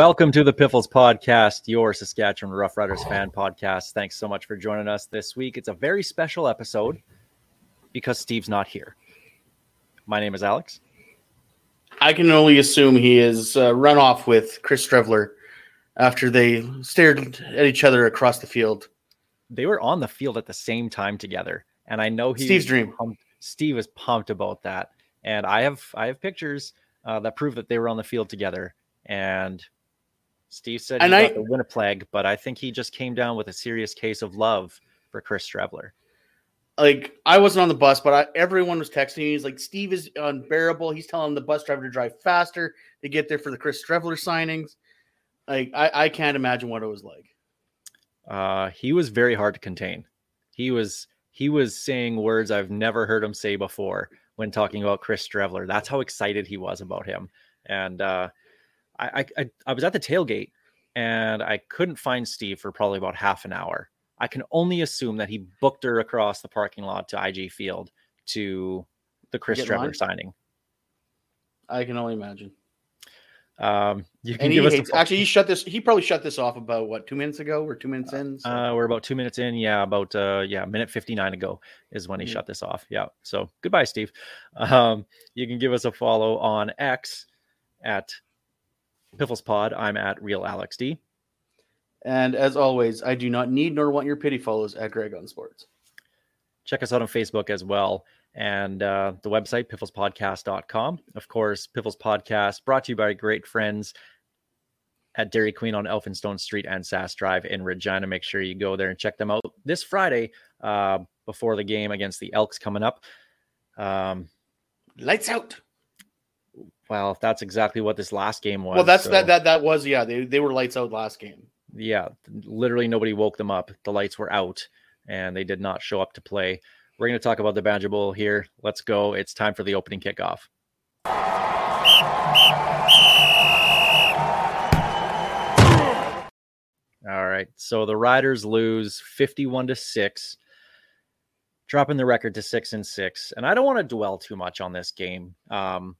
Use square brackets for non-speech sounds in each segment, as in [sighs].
Welcome to the Piffles Podcast, your Saskatchewan Rough Riders fan podcast. Thanks so much for joining us this week. It's a very special episode because Steve's not here. My name is Alex. I can only assume he is uh, run off with Chris Streveler after they stared at each other across the field. They were on the field at the same time together, and I know he Steve's dream. Pumped, Steve is pumped about that, and I have I have pictures uh, that prove that they were on the field together. And Steve said he And got I- the Winnipeg, but I think he just came down with a serious case of love for Chris Streveler. Like I wasn't on the bus, but I, everyone was texting me. He's like, "Steve is unbearable." He's telling the bus driver to drive faster to get there for the Chris Streveler signings. Like I, I can't imagine what it was like. Uh, he was very hard to contain. He was he was saying words I've never heard him say before when talking about Chris Streveler. That's how excited he was about him. And uh, I, I I was at the tailgate and I couldn't find Steve for probably about half an hour. I can only assume that he booked her across the parking lot to IG Field to the Chris Get line? signing. I can only imagine. Um, you can And give us hates, a, actually he shut this. He probably shut this off about what two minutes ago or two minutes in. So- Uh, we're about two minutes in. Yeah, about uh, yeah, minute fifty nine ago is when he Mhm. shut this off. Yeah. So goodbye, Steve. [laughs] Um, you can give us a follow on X at Piffles Pod. I'm at Real Alex D. and as always, I do not need nor want your pity follows at Greg on Sports. Check us out on Facebook as well. And uh, the website, pifflespodcast.com. Of course, Piffles Podcast brought to you by great friends at Dairy Queen on Elphinstone Street and Sass Drive in Regina. Make sure you go there and check them out this Friday uh, before the game against the Elks coming up. Um, Lights out. Well, that's exactly what this last game was. Well, that's so- that that that was yeah. They they were lights out last game. yeah, literally nobody woke them up. The lights were out and they did not show up to play. We're going to talk about the Banjo Bowl here. Let's go. It's time for the opening kickoff. All right. So the Riders lose 51 to 6, dropping the record to 6 and 6. And I don't want to dwell too much on this game. Um,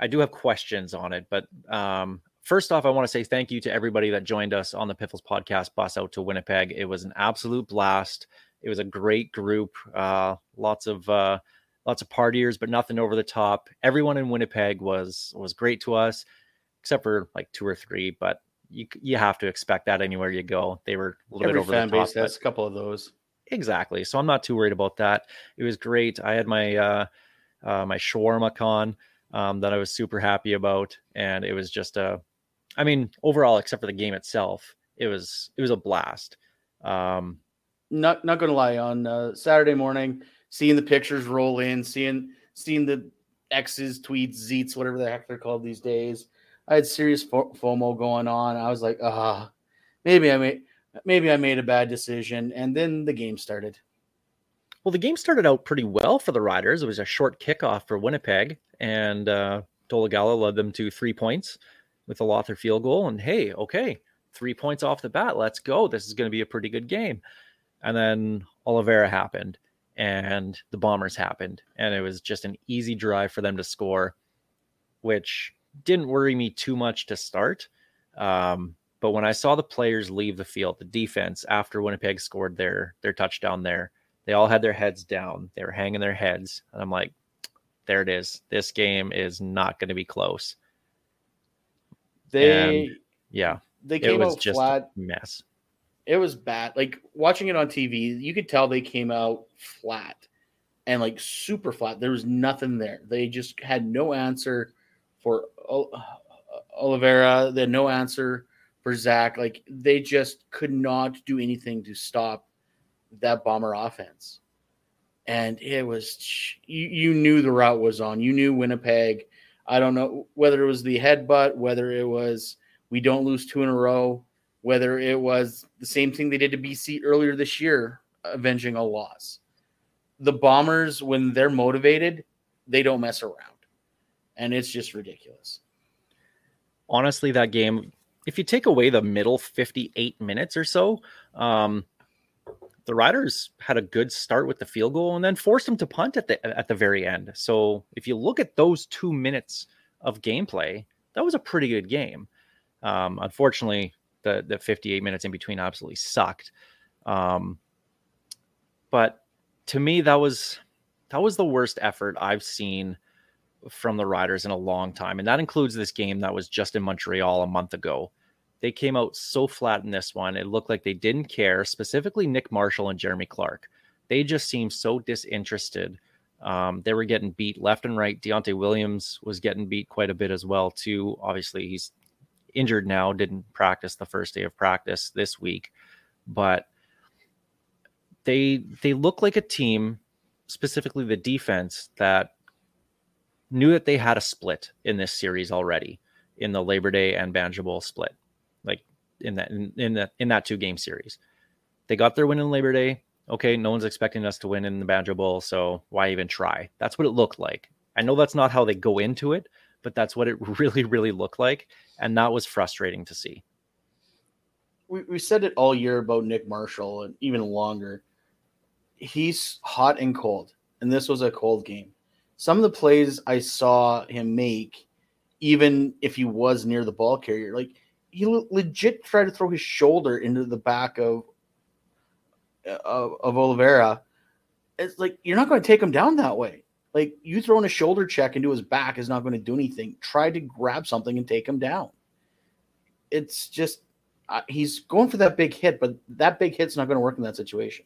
I do have questions on it, but um, first off, I want to say thank you to everybody that joined us on the Piffles podcast bus out to Winnipeg. It was an absolute blast. It was a great group. Uh, lots of uh, lots of partiers, but nothing over the top. Everyone in Winnipeg was was great to us, except for like two or three. But you you have to expect that anywhere you go. They were a little Every bit over fan the top. base has a couple of those. Exactly. So I'm not too worried about that. It was great. I had my uh, uh, my shawarma con um, that I was super happy about, and it was just a, I mean, overall, except for the game itself, it was it was a blast. Um, Not not gonna lie. On uh, Saturday morning, seeing the pictures roll in, seeing seeing the X's, tweets, zeets, whatever the heck they're called these days. I had serious fo- FOMO going on. I was like, ah, maybe I made maybe I made a bad decision, and then the game started. Well, the game started out pretty well for the Riders. It was a short kickoff for Winnipeg, and uh, Dolegala led them to three points with a Lauther field goal. And hey, okay, three points off the bat. Let's go. This is going to be a pretty good game. And then Oliveira happened, and the Bombers happened, and it was just an easy drive for them to score, which didn't worry me too much to start. Um, but when I saw the players leave the field, the defense after Winnipeg scored their their touchdown there, they all had their heads down. They were hanging their heads, and I'm like, there it is. This game is not going to be close. They Yeah, they it came was out just flat. a mess. It was bad. Like watching it on TV, you could tell they came out flat and like super flat. There was nothing there. They just had no answer for O- uh, Oliveira. They had no answer for Zach. Like they just could not do anything to stop that bomber offense. and it was you, you knew the route was on. You knew Winnipeg. I don't know whether it was the headbutt, whether it was we don't lose two in a row, whether it was the same thing they did to BC earlier this year, avenging a loss. The Bombers, when they're motivated, they don't mess around. And it's just ridiculous. honestly, that game, if you take away the middle 58 minutes or so, um, the Riders had a good start with the field goal and then forced them to punt at the at the very end. So if you look at those two minutes of gameplay, that was a pretty good game. Um, unfortunately, the the 58 minutes in between absolutely sucked. Um, but to me, that was that was the worst effort I've seen from the Riders in a long time, and that includes this game that was just in Montreal a month ago. They came out so flat in this one; it looked like they didn't care. Specifically, Nick Marshall and Jeremy Clark. They just seemed so disinterested. Um, they were getting beat left and right. Deontai Williams was getting beat quite a bit as well, too. Obviously, he's injured now. Didn't practice the first day of practice this week, but they they look like a team, specifically the defense, that knew that they had a split in this series already in the Labor Day and Banjo Bowl split, in that in, in that in that two game series. They got their win in Labor Day. Okay, no one's expecting us to win in the Banjo Bowl, so why even try? That's what it looked like. I know that's not how they go into it, but that's what it [laughs] really, really looked like, and that was frustrating to see. we, we said it all year about Nick Marshall and even longer. He's hot and cold, and this was a cold game. Some of the plays I saw him make, even if he was near the ball carrier, like he legit tried to throw his shoulder into the back of of, of Oliveira. It's like you're not going to take him down that way. Like you throwing a shoulder check into his back is not going to do anything. Try to grab something and take him down. It's just uh, he's going for that big hit, but that big hit's not going to work in that situation.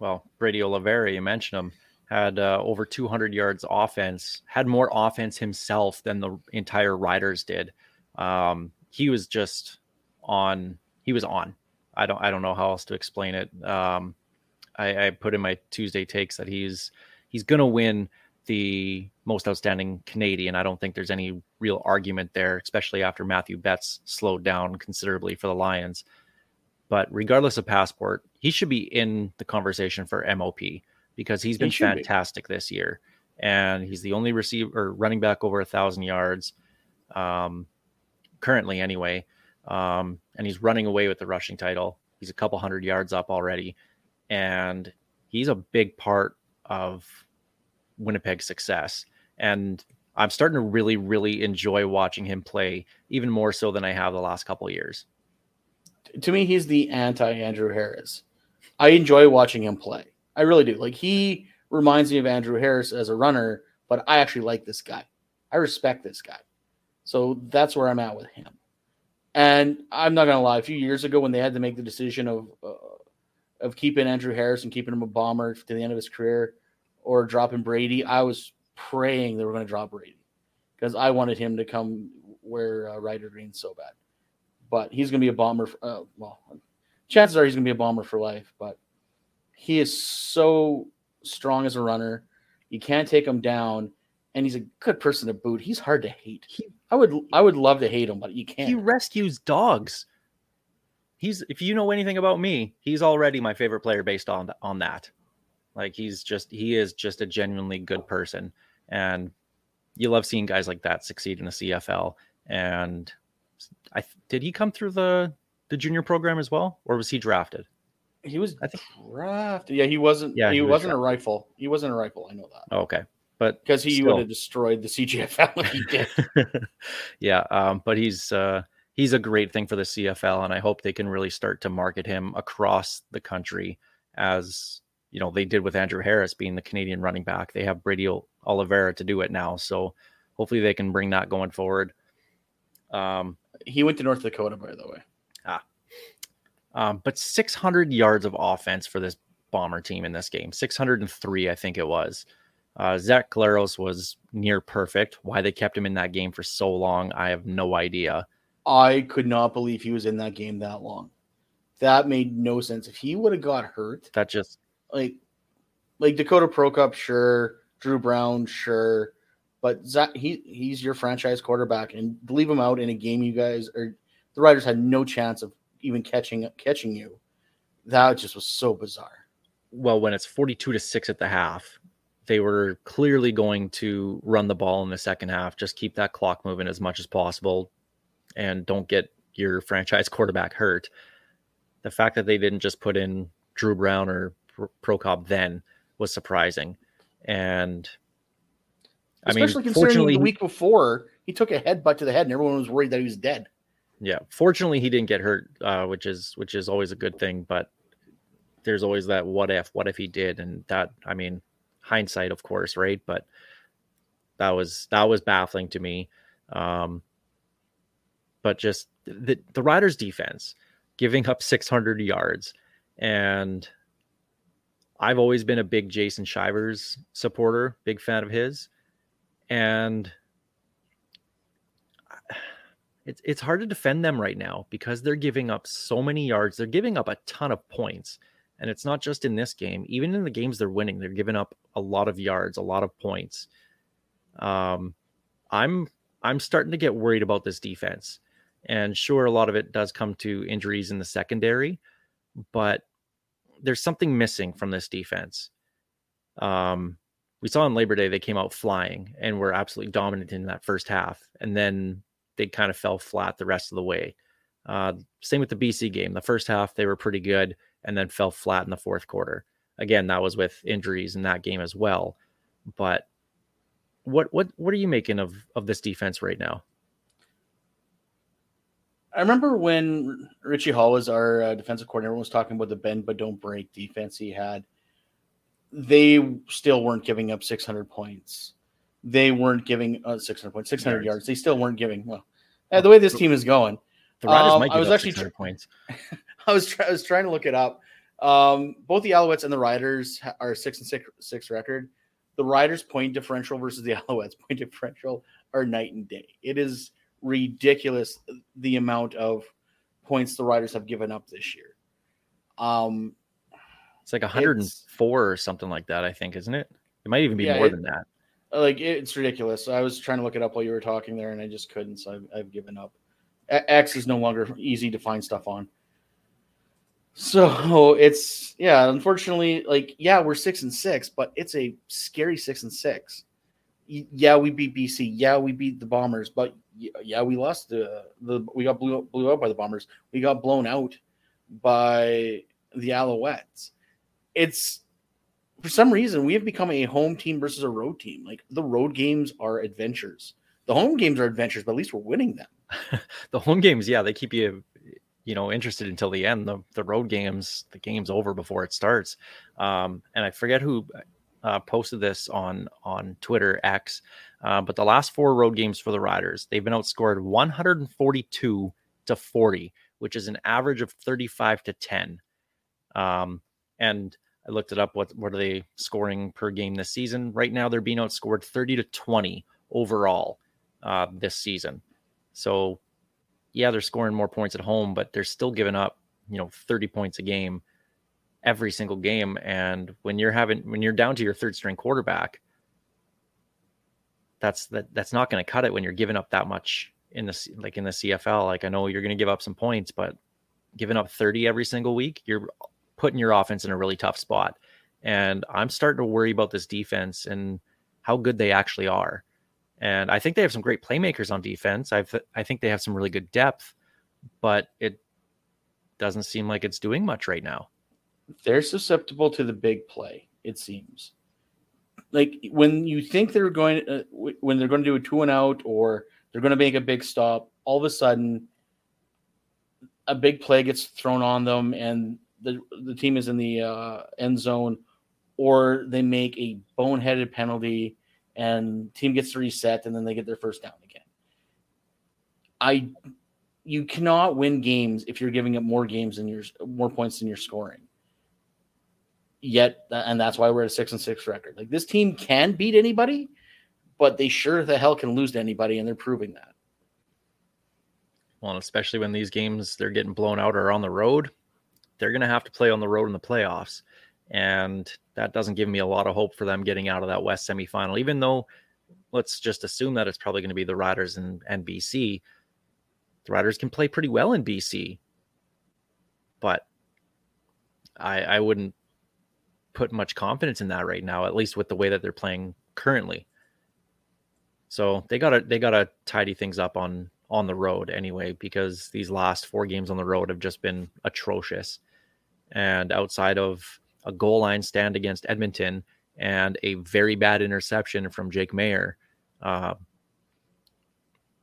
Well, Brady Oliveira, you mentioned him, had uh, over 200 yards offense, had more offense himself than the entire Riders did. Um, he was just on. He was on. I don't. I don't know how else to explain it. Um, I, I put in my Tuesday takes that he's he's going to win the most outstanding Canadian. I don't think there's any real argument there, especially after Mathieu Betts slowed down considerably for the Lions. But regardless of passport, he should be in the conversation for MOP because he's been be. fantastic this year, and he's the only receiver running back over a thousand yards, um, currently anyway. Um, and he's running away with the rushing title. He's a couple hundred yards up already, and he's a big part of Winnipeg's success. And I'm starting to really, really enjoy watching him play, even more so than I have the last couple years. To me, he's the anti Andrew Harris. I enjoy watching him play. I really do. Like he reminds me of Andrew Harris as a runner, but I actually like this guy. I respect this guy. So that's where I'm at with him. And I'm not gonna lie. A few years ago, when they had to make the decision of uh, of keeping Andrew Harris and keeping him a bomber to the end of his career, or dropping Brady, I was praying they were going to drop Brady because I wanted him to come where uh, Ryder Green's so bad. But he's going to be a bomber. For, uh, well, chances are he's going to be a bomber for life. But he is so strong as a runner. You can't take him down, and he's a good person to boot. He's hard to hate. He- I would I would love to hate him, but you can't. He rescues dogs. He's if you know anything about me, he's already my favorite player based on on that. Like he's just he is just a genuinely good person, and you love seeing guys like that succeed in the CFL. And I did he come through the the junior program as well, or was he drafted? he was I think- drafted. Yeah, he wasn't. Yeah, he, he was wasn't a rifle. He wasn't a rifle. I know that Oh, okay, but because he Still. would have destroyed the CJFL [laughs] when he did. [laughs] yeah, um, but he's uh, he's a great thing for the CFL, and I hope they can really start to market him across the country as you know they did with Andrew Harris being the Canadian running back. They have Brady Oliveira to do it now, so hopefully they can bring that going forward. Um, he went to North Dakota, by the way. um, but 600 yards of offense for this bomber team in this game 603 i think it was uh, zach Collaros was near perfect why they kept him in that game for so long i have no idea I could not believe he was in that game that long. That made no sense. If he would have got hurt, that just like like Dakota Prukop, sure, Drew Brown, sure, but Zach, he he's your franchise quarterback, and leave him out in a game you guys or the Riders had no chance of even catching catching you. That just was so bizarre. well, when it's 42 to 6 at the half, they were clearly going to run the ball in the second half, just keep that clock moving as much as possible and don't get your franchise [laughs] quarterback hurt. The fact that they didn't just put in Drew Brown or Pro- Prukop then was surprising. And I mean, Especially considering fortunately, the week before he took a headbutt to the head, and everyone was worried that he was dead. yeah, fortunately he didn't get hurt, uh, which is which is always a good thing. But there's always that what if, what if he did, and that I mean, hindsight, of course, right? But that was that was baffling to me. Um, but just the the Riders' defense giving up 600 yards, and I've always been a big Jason Shivers supporter, big fan of his, and [sighs] it's it's hard to defend them right now because they're giving up so many yards. They're giving up a ton of points. And it's not just in this game, even in the games they're winning, they're giving up a lot of yards, a lot of points. Um I'm I'm starting to get worried about this defense. And sure a lot of it does come to injuries in the secondary, but there's something missing from this defense. Um we saw on Labor Day they came out flying and were absolutely dominant in that first half. And then they kind of fell flat the rest of the way. Uh, same with the BC game. The first half they were pretty good, and then fell flat in the fourth quarter. Again, that was with injuries in that game as well. But what what what are you making of of this defense right now? I remember when Richie Hall was our uh, defensive coordinator, everyone was talking about the bend but don't break defense he had. They still weren't giving up 600 points. They weren't giving uh, 600 points, 600 yards. Yards. They still weren't giving. Well, uh, the way this team is going, The Riders Um, might I give was up actually 600 points. [laughs] [laughs] I was try- I was trying to look it up. Um, both the Alouettes and the Riders are six and six six record. The Riders' point differential versus the [laughs] Alouettes' point differential are night and day. It is ridiculous the amount of points the Riders have given up this year. Um, It's like 104 or something like that, I think, isn't it? It might even be Yeah, more it- than that. like it's ridiculous. I was trying to look it up while you were talking there, and I just couldn't. So I've, I've given up. X is no longer easy to find stuff on. So it's yeah. Unfortunately, like yeah, we're six and six, but it's a scary six and six. Yeah, we beat BC. Yeah, we beat the Bombers, but yeah, we lost the the we got blew blew out by the Bombers. We got blown out by the Alouettes. It's for some reason we have become a home team versus a road team. Like the road games are adventures. The home games are adventures, but at least we're winning them. [laughs] The home games, yeah, they keep you, you know, interested until the end. The the road games, the game's over before it starts. Um, and I forget who uh, posted this on on Twitter X, uh, but the last four road games for the Riders, they've been outscored 142 to 40, which is an average of 35 to 10. Um, and I looked it up. What what are they scoring per game this season? Right now, they're being outscored 30 to 20 overall uh, this season. So, yeah, they're scoring more points at home, but they're still giving up, you know, 30 points a game every single game. And when you're having when you're down to your third string quarterback, that's that that's not going to cut it when you're giving up that much in the like in the CFL. Like I know you're going to give up some points, but giving up 30 every single week, you're putting your offense in a really tough spot. And I'm starting to worry about this defense and how good they actually are. And I think they have some great playmakers on defense. I I think they have some really good depth, but it doesn't seem like it's doing much right now. They're susceptible to the big play. It seems like when you think they're going uh, when they're going to do a two and out or they're going to make a big stop, all of a sudden a big play gets thrown on them and the the team is in the uh, end zone, or they make a boneheaded penalty and team gets to reset and then they get their first down again. I you cannot win games if you're giving up more games than your more points than you're scoring. Yet, and that's why we're at a six and six record. Like this team can beat anybody, but they sure the hell can lose to anybody, and they're proving that. Well, especially when these games they're getting blown out or on the road, they're going to have to play on the road in the playoffs. And that doesn't give me a lot of hope for them getting out of that West semifinal. Even though, let's just assume that it's probably going to be the Riders and, and BC. The Riders can play pretty well in BC, but I I wouldn't put much confidence in that right now, at least with the way that they're playing currently. So they gotta they gotta tidy things up on on the road anyway, because these last four games on the road have just been atrocious. And outside of a goal line stand against Edmonton and a very bad interception from Jake Maier, uh,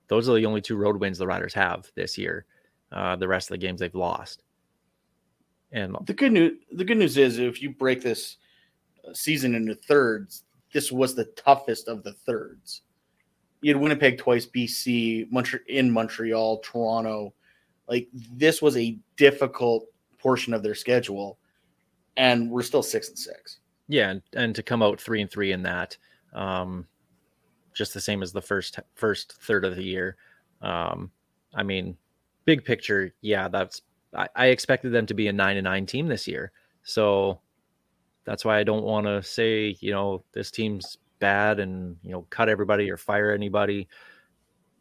those are the only two road wins the Riders have this year. Uh, the rest of the games they've lost. And The good news the good news is if you break this uh, season into thirds, this was the toughest of the thirds. You had Winnipeg twice, BC, Montreal in Montreal, Toronto. Like this was a difficult portion of their schedule, and we're still six and six. Yeah, and, and to come out three and three in that, um, just the same as the first first third of the year. Um, I mean, big picture, yeah, that's I, I expected them to be a nine and nine team this year, so that's why I don't want to say you know this team's bad and you know cut everybody or fire anybody.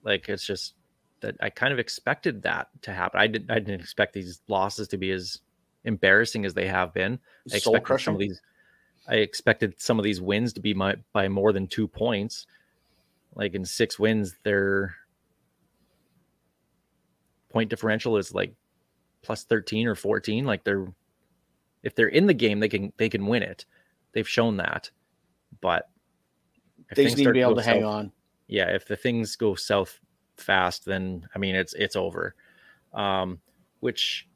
Like it's just that I kind of expected that to happen. I didn't I didn't expect these losses to be as embarrassing as they have been. I Soul expected some of these. I expected some of these wins to be my, by more than two points. Like in six wins, their point differential is like plus thirteen or fourteen. Like they're if they're in the game, they can they can win it. They've shown that, but if They need to be able go to hang south- on. yeah, if the things go south fast, then I mean it's it's over. Um, which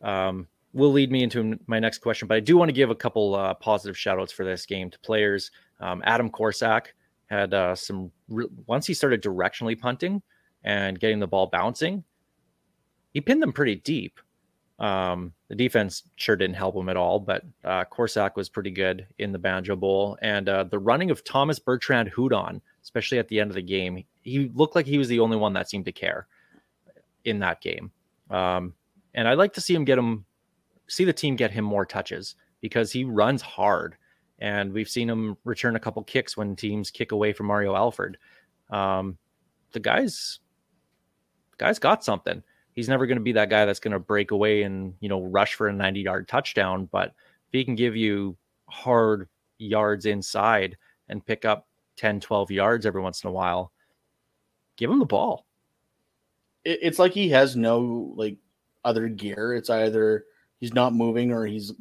um, will lead me into my next question. But I do want to give a couple uh, positive shout outs for this game to players. Um, Adam Korsak had uh, some re- once he started directionally punting and getting the ball bouncing, he pinned them pretty deep. Um, the defense sure didn't help him at all, but uh, was pretty good in the Banjo Bowl. And uh, the running of Thomas Bertrand Hudon, especially at the end of the game, he looked like he was the only one that seemed to care in that game. Um, and I'd like to see him get him, see the team get him more touches because he runs hard. And we've seen him return a couple kicks when teams kick away from Mario Alford. Um, the guy's, the guy's got something he's never going to be that guy that's going to break away and you know rush for a 90 yard touchdown but if he can give you hard yards inside and pick up 10 12 yards every once in a while give him the ball it's like he has no like other gear. It's either he's not moving or he's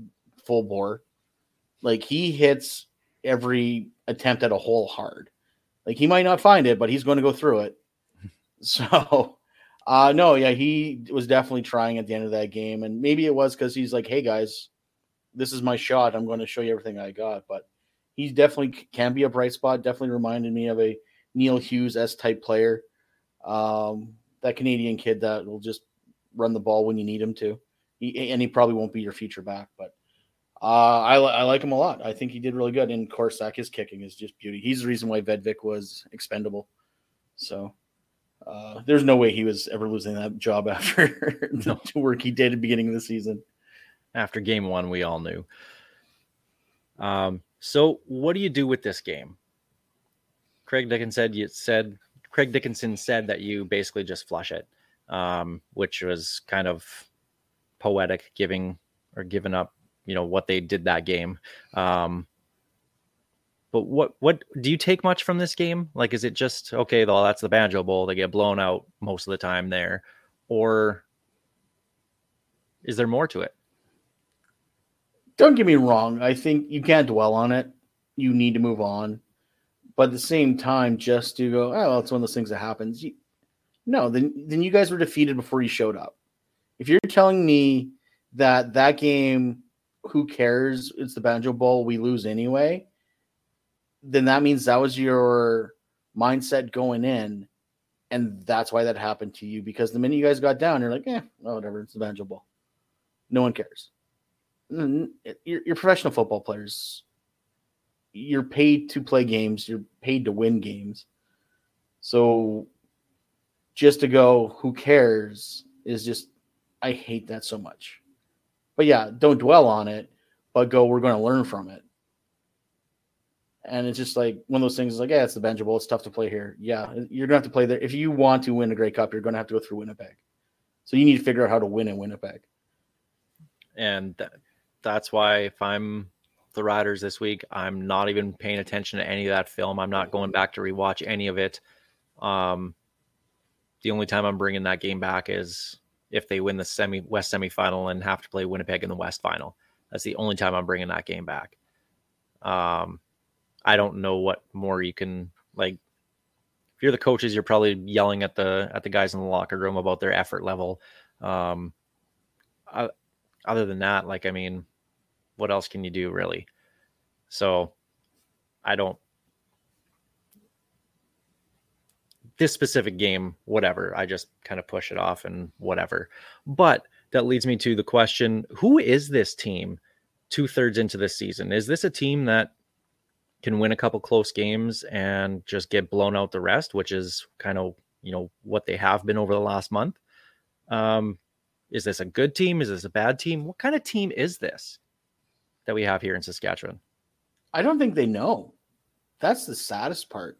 full bore. Like he hits every attempt at a hole hard. Like he might not find it, but he's going to go through it. [laughs] So, uh, no, yeah, he was definitely trying at the end of that game, and maybe it was because he's like, "Hey guys, this is my shot. I'm going to show you everything I got." But he definitely can be a bright spot. Definitely reminded me of a Neil Hughes S type player. Um, that Canadian kid that will just run the ball when you need him to. He, and he probably won't be your future back, but uh, I, I like him a lot. I think he did really good. And Korsak, his kicking is just beauty. He's the reason why Vedvik was expendable. So uh, there's no way he was ever losing that job [laughs] after the [laughs] work he did at the beginning of the season. after game one we all knew um, so what do you do with this game craig dickenson said you said craig dickenson said that you basically just flush it um, which was kind of poetic giving or giving up you know what they did that game um, but what what do you take much from this game like is it just okay Well, that's the banjo bowl they get blown out most of the time there or is there more to it Don't get me wrong. I think you can't dwell on it. You need to move on. But at the same time, just to go, oh, well, it's one of those things that happens. You, no, then then you guys were defeated before you showed up. If you're telling me that that game, who cares? It's the Banjo Bowl. We lose anyway. Then that means that was your mindset going in, and that's why that happened to you. Because the minute you guys got down, you're like, eh, well, whatever. It's the Banjo Bowl. No one cares. You're, you're professional football players. You're paid to play games. You're paid to win games. So just to go, who cares, is just I hate that so much. But yeah, don't dwell on it. but go, we're going to learn from it. And it's just like one of those things. Like, yeah, it's the Bowl. It's tough to play here. Yeah, you're gonna have to play there. If you want to win a Grey Cup, you're gonna have to go through Winnipeg. So you need to figure out how to win in Winnipeg. and th- that's why if I'm the Riders this week, I'm not even paying attention to any of that film. I'm not going back to rewatch any of it. Um, the only time I'm bringing that game back is if they win the semi West semifinal and have to play Winnipeg in the West final. That's the only time I'm bringing that game back. Um, I don't know what more you can like. If you're the coaches, you're probably yelling at the at the guys in the locker room about their effort level. Um, other than that, like I mean, what else can you do really? So I don't this specific game, whatever. I just kind of push it off and whatever. But that leads me to the question who is this team two thirds into this season? Is this a team that can win a couple close games and just get blown out the rest, which is kind of, you know, what they have been over the last month? Um, is this a good team? Is this a bad team? What kind of team is this that we have here in Saskatchewan? I don't think they know. That's the saddest part.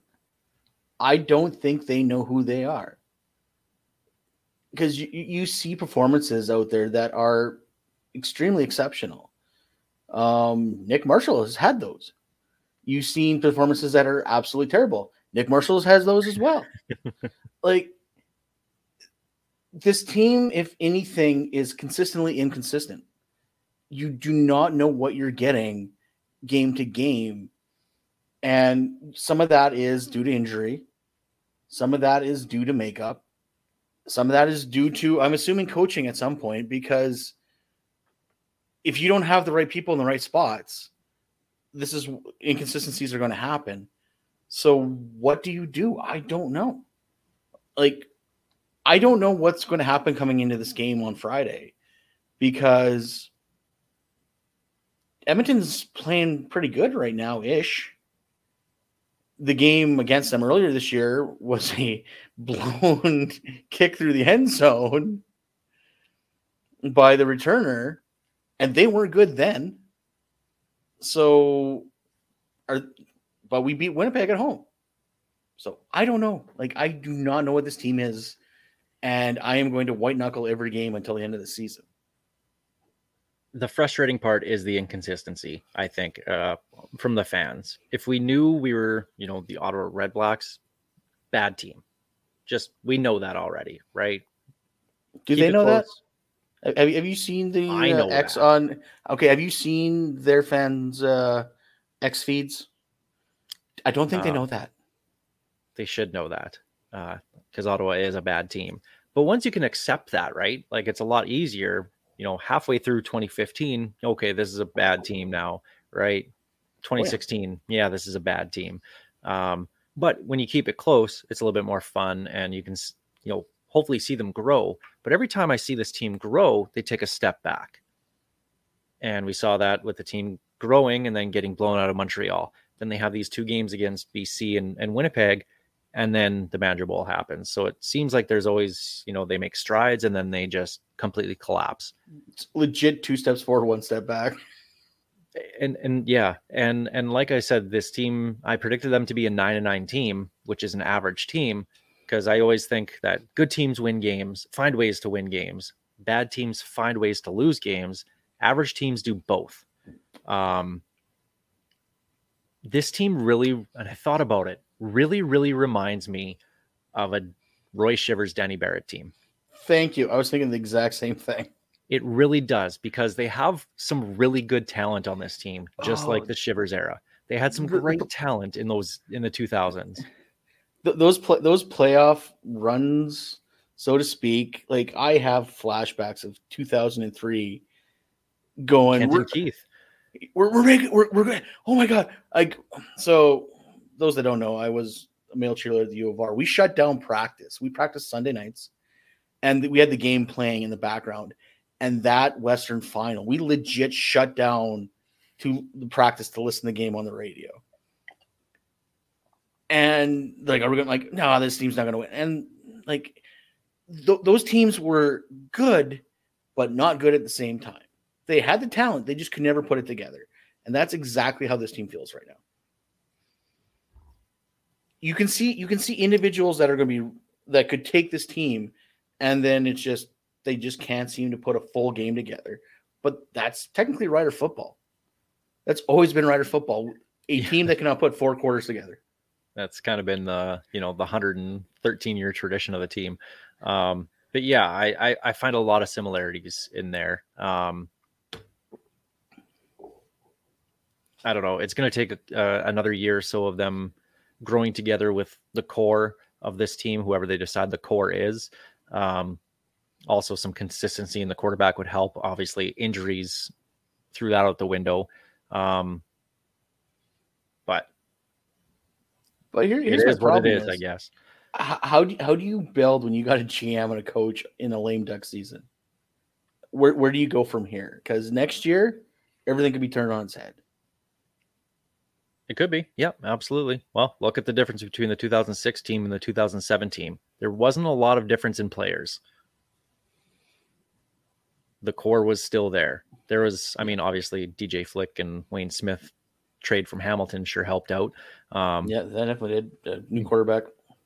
I don't think they know who they are. Because you, you see performances out there that are extremely exceptional. Um, Nick Marshall has had those. You've seen performances that are absolutely terrible. Nick Marshall has those as well. [laughs] like this team, if anything, is consistently inconsistent. You do not know what you're getting game to game. And some of that is due to injury. Some of that is due to makeup. Some of that is due to, I'm assuming, coaching at some point because if you don't have the right people in the right spots, this is inconsistencies are going to happen. So, what do you do? I don't know. Like, I don't know what's going to happen coming into this game on Friday because Edmonton's playing pretty good right now ish. The game against them earlier this year was a [laughs] blown kick through the end zone by the returner, and they weren't good then. So, are but we beat Winnipeg at home. So I don't know. Like I do not know what this team is, and I am going to white knuckle every game until the end of the season. The frustrating part is the inconsistency i think uh, from the fans if we knew we were you know the ottawa red blacks bad team just we know that already right Do Keep they know that? Have, have you seen the uh, X that. on? Okay, have you seen their fans' uh, X feeds? I don't think they Uh, know that. they should know that because ottawa is a bad team but once you can accept that right like it's a lot easier you know halfway through 2015 okay this is a bad team now right? 2016 yeah. this is a bad team. Um, but when you keep it close it's a little bit more fun and you can you know hopefully see them grow. But every time i see this team grow they take a step back. And we saw that with the team growing and then getting blown out of montreal. Then they have these two games against bc and, and winnipeg and then the Bowl happens. So it seems like there's always, you know, they make strides and then they just completely collapse. It's legit two steps forward, one step back. [laughs] And and yeah, and and like I said, this team I predicted them to be a nine and nine team, which is an average team, because I always think that good teams win games, find ways to win games. Bad teams find ways to lose games. Average teams do both. Um, this team really, and I thought about it, really, really reminds me of a Roy Shivers, Danny Barrett team. Thank you. I was thinking the exact same thing. It really does because they have some really good talent on this team, just Oh. like the Shivers era. They had some great talent in those in the 2000s. [laughs] Th- those play, those playoff runs, so to speak, like I have flashbacks of 2003 going. We're, Keith. we're, we're making we're, we're good. Oh my god! Like so, those that don't know, I was a male cheerleader at the U of R. We shut down practice. We practiced Sunday nights, and we had the game playing in the background. And that Western final, we legit shut down to the practice to listen to the game on the radio. And like, are we going like? No, this team's not going to win. And like, th- those teams were good, but not good at the same time. They had the talent, they just could never put it together. And that's exactly how this team feels right now. You can see you can see individuals that are going to be that could take this team and then it's just they just can't seem to put a full game together. But that's technically Rider football. That's always been Rider football. A Yeah. team that cannot put four quarters together. That's kind of been the you know the 113 year tradition of the team. Um, but yeah, I, I I find a lot of similarities in there. Um, I don't know. It's going to take uh, another year or so of them growing together with the core of this team, whoever they decide the core is. Um, also, some consistency in the quarterback would help. Obviously, injuries threw that out the window. Um, but But here, here's my is what it problem is, I guess. how do how do you build when you got a GM and a coach in a lame duck season? Where where do you go from here? Because next year everything could be turned on its head. It could be. Yep, absolutely. Well, look at the difference between the 2006 team and the 2007 team. There wasn't a lot of difference in players. The core was still there. There was, I mean, obviously DJ Flick and Wayne Smith trade from Hamilton sure helped out. Um, Yeah, that definitely did. Uh, new quarterback.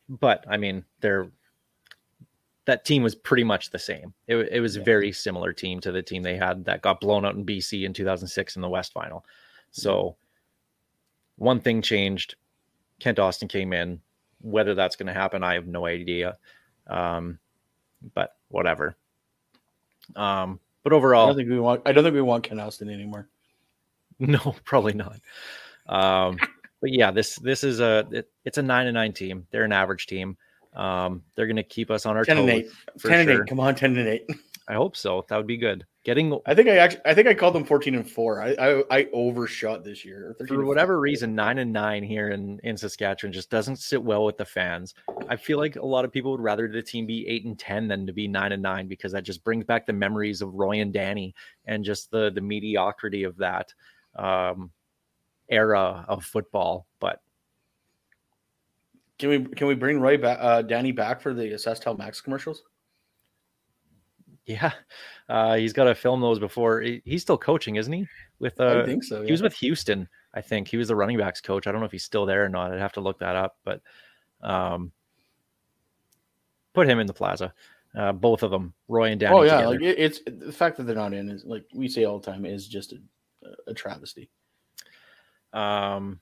but I mean, they're that team was pretty much the same. It, it was a Yeah. very similar team to the team they had that got blown out in BC in 2006 in the West Final. So one thing changed. Kent Austin came in. Whether that's going to happen, I have no idea. Um, but whatever. Um, but overall, I overall, don't think we want. I don't think we want Kent Austin anymore. [laughs] no, probably not. Um, but yeah, this this is a it, it's a nine and nine team. They're an average team. Um, they're going to keep us on our Ten and eight. for Ten and eight. Come on, ten and eight. I hope so. That would be good. Getting I think I actually. I think I called them fourteen and four. I I, I overshot this year. for whatever reason, nine and nine here in, in Saskatchewan just doesn't sit well with the fans. I feel like a lot of people would rather the team be eight and ten than to be nine and nine because that just brings back the memories of Roy and Danny and just the the mediocrity of that um, era of football. But Can we can we bring Roy back, uh, Danny back for the SaskTel Max commercials? Yeah, uh, he's got to film those before. he- he's still coaching, isn't he? With uh, I think so. He was with Houston, I think. He was the running backs coach. I don't know if he's still there or not. I'd have to look that up, but um, put him in the plaza. Uh, both of them, Roy and Danny. Oh yeah, together. like it, it's the fact that they're not in is like we say all the time is just a, a travesty. um,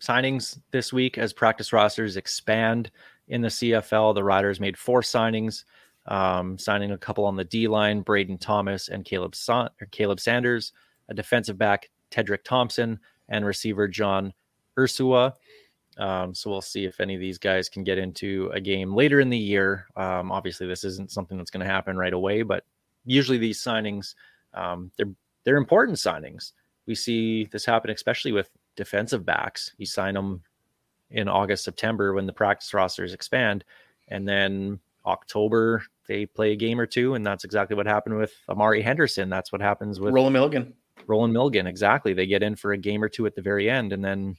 signings this week as practice rosters expand in the CFL. The Riders made four signings, um, signing a couple on the D line, Braden Thomas and Caleb or Caleb Sanders, a defensive back, Tedric Thompson, and receiver John Ursua. Um, so we'll see if any of these guys can get into a game later in the year. Um, obviously, this isn't something that's going to happen right away, but usually these signings, um, they're they're important signings we see this happen, especially with defensive backs. You sign them in August, September when the practice rosters expand, and then October they play a game or two, and that's exactly what happened with Amari Henderson. That's what happens with Roland Milligan. Roland Milligan. Exactly, they get in for a game or two at the very end, and then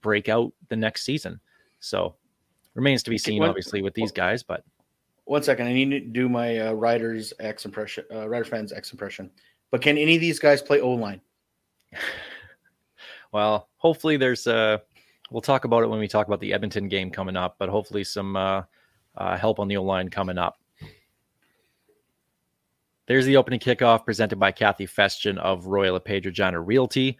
break out the next season. So remains to be seen, When- obviously, with these guys, but One second, I need to do my uh, Riders X impression, uh, Riders fans X impression. But can any of these guys play O line? [laughs] well, hopefully there's uh we'll talk about it when we talk about the Edmonton game coming up, but hopefully some uh, uh help on the O line coming up. There's the opening kickoff presented by Kathy Festian of Royal LePage Regina Realty.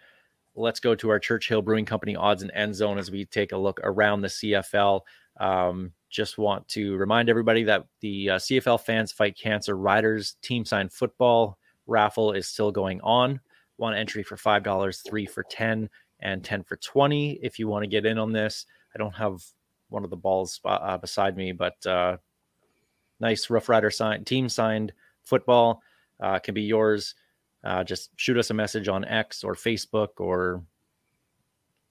Let's go to our Churchill Brewing Company odds and end zone as we take a look around the CFL. Um, just want to remind everybody that the uh, CFL Fans Fight Cancer Riders Team Sign Football raffle is still going on. One entry for five dollars, three for ten, and ten for twenty. If you want to get in on this, I don't have one of the balls uh, beside me, but uh, nice Rough Rider sign team signed football uh, can be yours. Uh, just shoot us a message on X or Facebook or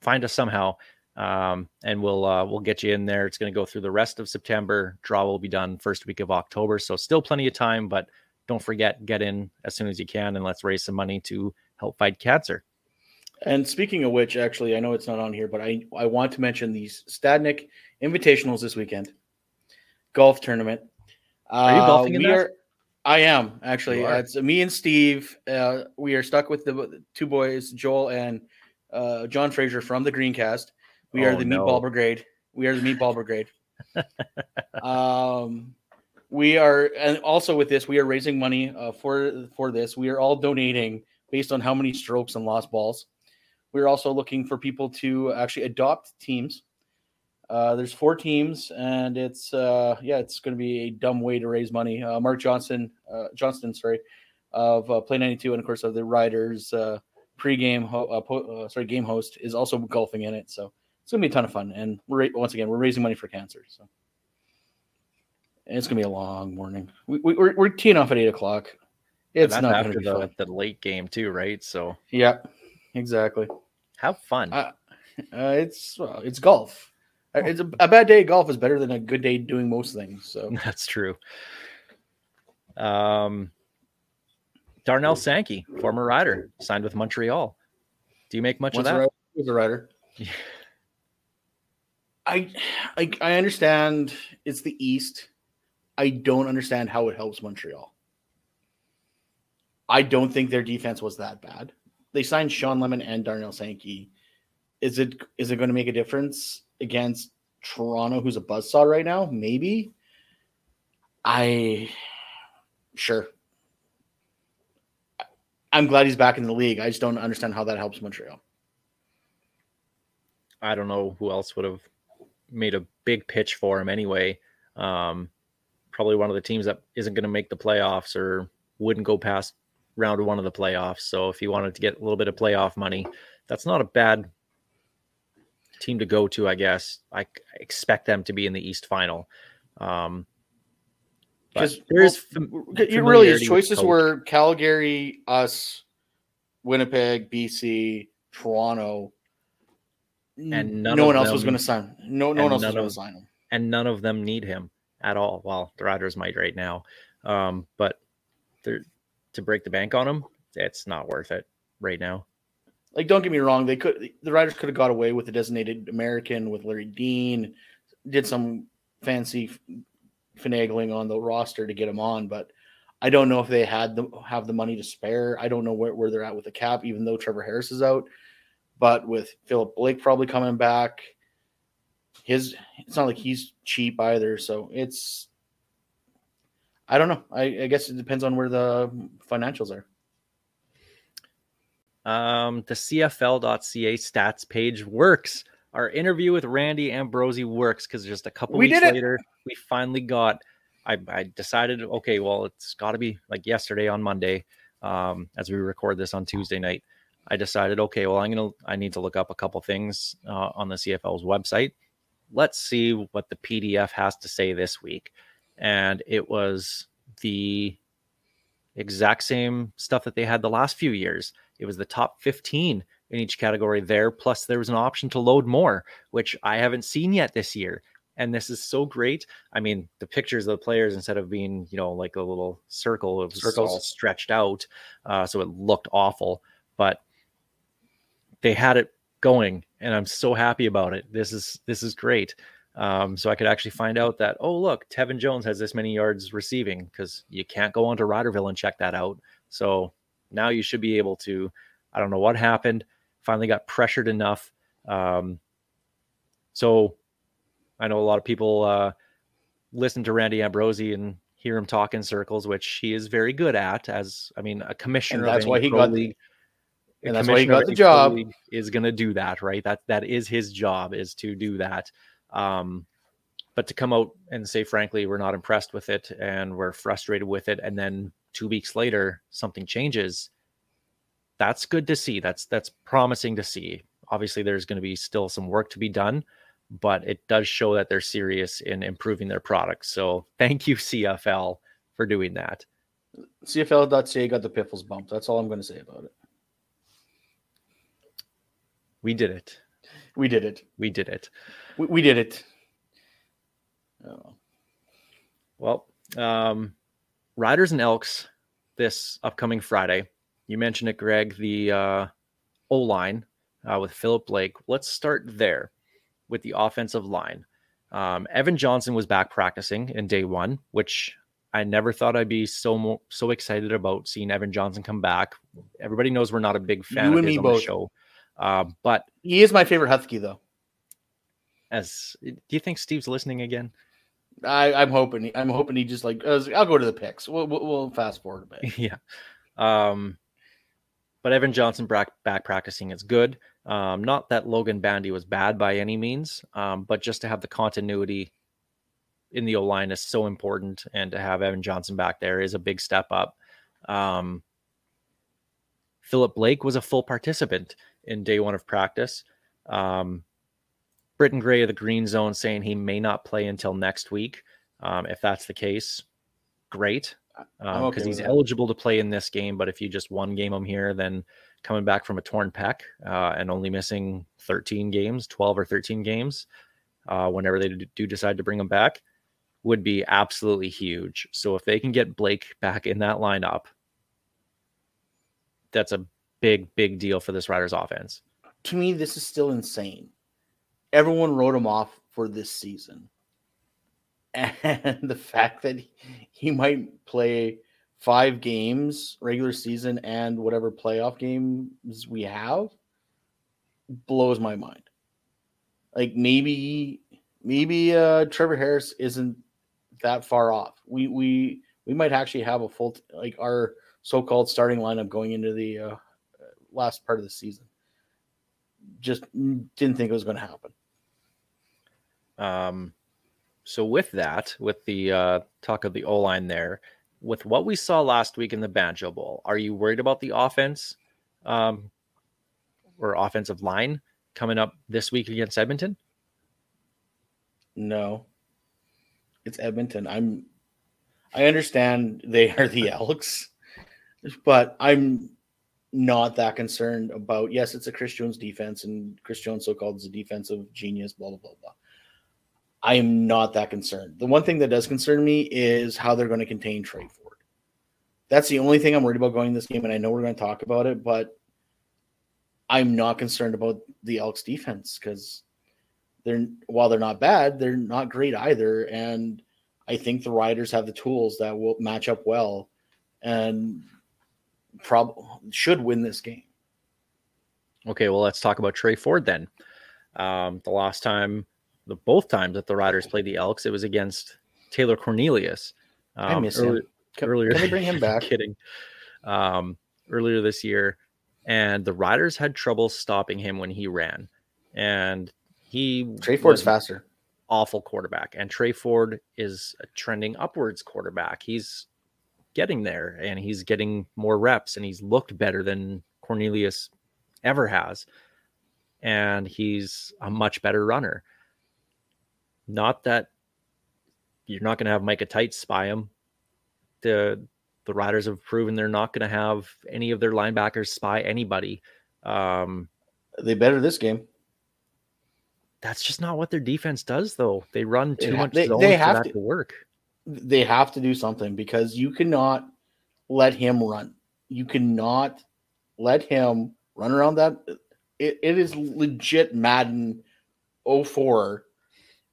find us somehow, um, and we'll uh, we'll get you in there. It's going to go through the rest of September. Draw will be done first week of October, so still plenty of time. But don't forget, get in as soon as you can, and let's raise some money to help fight cancer. And speaking of which, actually, I know it's not on here, but I, I want to mention these Stadnick Invitationals this weekend. Golf tournament. Are you Uh, golfing in we that? Are, I am actually. Uh, it's me and Steve. Uh, we are stuck with the, the two boys, Joel and uh, John Fraser from the Greencast. We are Oh, the no. Meatball Brigade. We are the Meatball Brigade. [laughs] um, we are, and also with this, we are raising money uh, for for this. We are all donating based on how many strokes and lost balls. We're also looking for people to actually adopt teams. Uh, there's four teams, and it's uh, yeah, it's going to be a dumb way to raise money. Uh, Mark Johnson, uh, Johnston, sorry, of uh, Play 92, and of course of the Riders uh, pregame, ho- uh, po- uh, sorry, game host is also golfing in it. So it's going to be a ton of fun. And we're ra- once again, we're raising money for cancer. So and it's going to be a long morning. We, we, we're we're teeing off at eight o'clock. It's not after the, the late game too, right? So Yeah, exactly. have fun. Uh, Uh, it's well, it's golf. Uh, It's a, a bad day at golf is better than a good day doing most things. So [laughs] That's true. Um, Darnell Sankey, former rider, signed with Montreal. Do you make much once of that? rider, was a rider. [laughs] Yeah. I, I I understand it's the East. I don't understand how it helps Montreal. I don't think their defense was that bad. They signed Shawn Lemon and Darnell Sankey. Is it is it going to make a difference against Toronto, who's a buzzsaw right now? Maybe. I sure. I'm glad he's back in the league. I just don't understand how that helps Montreal. I don't know who else would have made a big pitch for him anyway. Um, probably one of the teams that isn't going to make the playoffs or wouldn't go past round one of the playoffs. So if he wanted to get a little bit of playoff money, that's not a bad team to go to, I guess. I expect them to be in the East final. Um, Because there is well, you really his choices were Calgary, us, Winnipeg, BC, Toronto, And none no one else was going to sign. No, no one else was going to sign him. and none of them need him at all. Well, the Riders might right now, um, but they're to break the bank on him. It's not worth it right now. Like, don't get me wrong, they could the Riders could have got away with the designated American with Larry Dean, did some fancy finagling on the roster to get him on, but I don't know if they had the have the money to spare. I don't know where, where they're at with the cap, even though Trevor Harris is out. But with Philip Blake probably coming back, his it's not like he's cheap either. So it's I don't know. I, I guess it depends on where the financials are. Um, the CFL.ca stats page works. Our interview with Randy Ambrosie works because just a couple We weeks it. later, we finally got. I, I decided, okay, well, it's got to be like yesterday on Monday, um, as we record this on Tuesday night. I decided, okay, well, I'm gonna, I need to look up a couple things uh, on the CFL's website. Let's see what the PDF has to say this week, and it was the exact same stuff that they had the last few years. It was the top 15 in each category there. Plus, there was an option to load more, which I haven't seen yet this year. And this is so great. I mean, the pictures of the players, instead of being, you know, like a little circle, it was Circles. all stretched out. Uh, so it looked awful. But they had it going, and I'm so happy about it. This is this is great. Um, so I could actually find out that oh look, Tevin Jones has this many yards receiving because you can't go onto Riderville and check that out. So now you should be able to. I don't know what happened. Finally got pressured enough. Um, so I know a lot of people uh, listen to Randy Ambrosie and hear him talk in circles, which he is very good at. As I mean, a commissioner. And that's why he got the- league, and that's why he got the job. Is going to do that, right? That that is his job, is to do that. Um, but to come out and say, frankly, we're not impressed with it and we're frustrated with it, and then two weeks later something changes, that's good to see. That's that's promising to see. Obviously, there's going to be still some work to be done, but it does show that they're serious in improving their products. So thank you, CFL, for doing that. CFL.ca got the piffles bumped. That's all I'm going to say about it. We did it. We did it. We did it. We, we did it. Oh. Well, um, Riders and Elks this upcoming Friday. You mentioned it, Greg, the uh, O line uh, with Philip Blake. Let's start there with the offensive line. Um, Evan Johnson was back practicing in day one, which I never thought I'd be so mo- so excited about seeing Evan Johnson come back. Everybody knows we're not a big fan You of and his me on both. the show, uh, but He is my favorite Husky, though. as do you think Steve's listening again? I, I'm hoping. I'm hoping he just like. Was- I'll go to the picks. We'll, we'll, we'll fast forward a bit. [laughs] yeah. Um, but Evan Johnson back, back practicing is good. Um, not that Logan Bandy was bad by any means, um, but just to have the continuity in the O line is so important, and to have Evan Johnson back there is a big step up. Um, Philip Blake was a full participant in day one of practice. Um, Britton Gray of the Green Zone saying he may not play until next week. Um, if that's the case, great because okay he's eligible to play in this game. But if you just one game him here, then coming back from a torn pec uh, and only missing 13 games, 12 or 13 games, uh, whenever they do decide to bring him back, would be absolutely huge. So if they can get Blake back in that lineup, that's a big, big deal for this Riders offense. To me, this is still insane. Everyone wrote him off for this season, and [laughs] the fact that he might play five games regular season and whatever playoff games we have blows my mind. Like maybe maybe uh Trevor Harris isn't that far off. We we we might actually have a full like our so-called starting lineup going into the uh, last part of the season. Just didn't think it was going to happen. Um, so with that, with the uh, talk of the O line there, with what we saw last week in the Banjo Bowl, are you worried about the offense um, or offensive line coming up this week against Edmonton? No, it's Edmonton. I'm. I understand they are the [laughs] Elks, but I'm not that concerned about. Yes, it's a Chris Jones defense, and Chris Jones, so called, is a defensive genius. Blah blah blah blah. I am not that concerned. The one thing that does concern me is how they're going to contain Tre Ford. That's the only thing I'm worried about going this game, and I know we're going to talk about it, but I'm not concerned about the Elks defense because they're while they're not bad, they're not great either. And I think the Riders have the tools that will match up well and probably should win this game. Okay, well, let's talk about Tre Ford then. Um, the last time, the both times that the Riders played the Elks, it was against Taylor Cornelius. I Um, miss early- him. Can, earlier. can they bring him [laughs] back? kidding. Um, earlier this year, and the Riders had trouble stopping him when he ran, and he Tre Ford's faster. awful quarterback, and Tre Ford is a trending upwards quarterback. He's getting there, and he's getting more reps, and he's looked better than Cornelius ever has, and he's a much better runner. Not that you're not going to have Micah Teitz spy him. The the Riders have proven they're not going to have any of their linebackers spy anybody. Um, They better this game. that's just not what their defense does, though. They run too ha- much they- zone they for have that to. to work. They have to do something because you cannot let him run. You cannot let him run around that. It, it is legit Madden 04.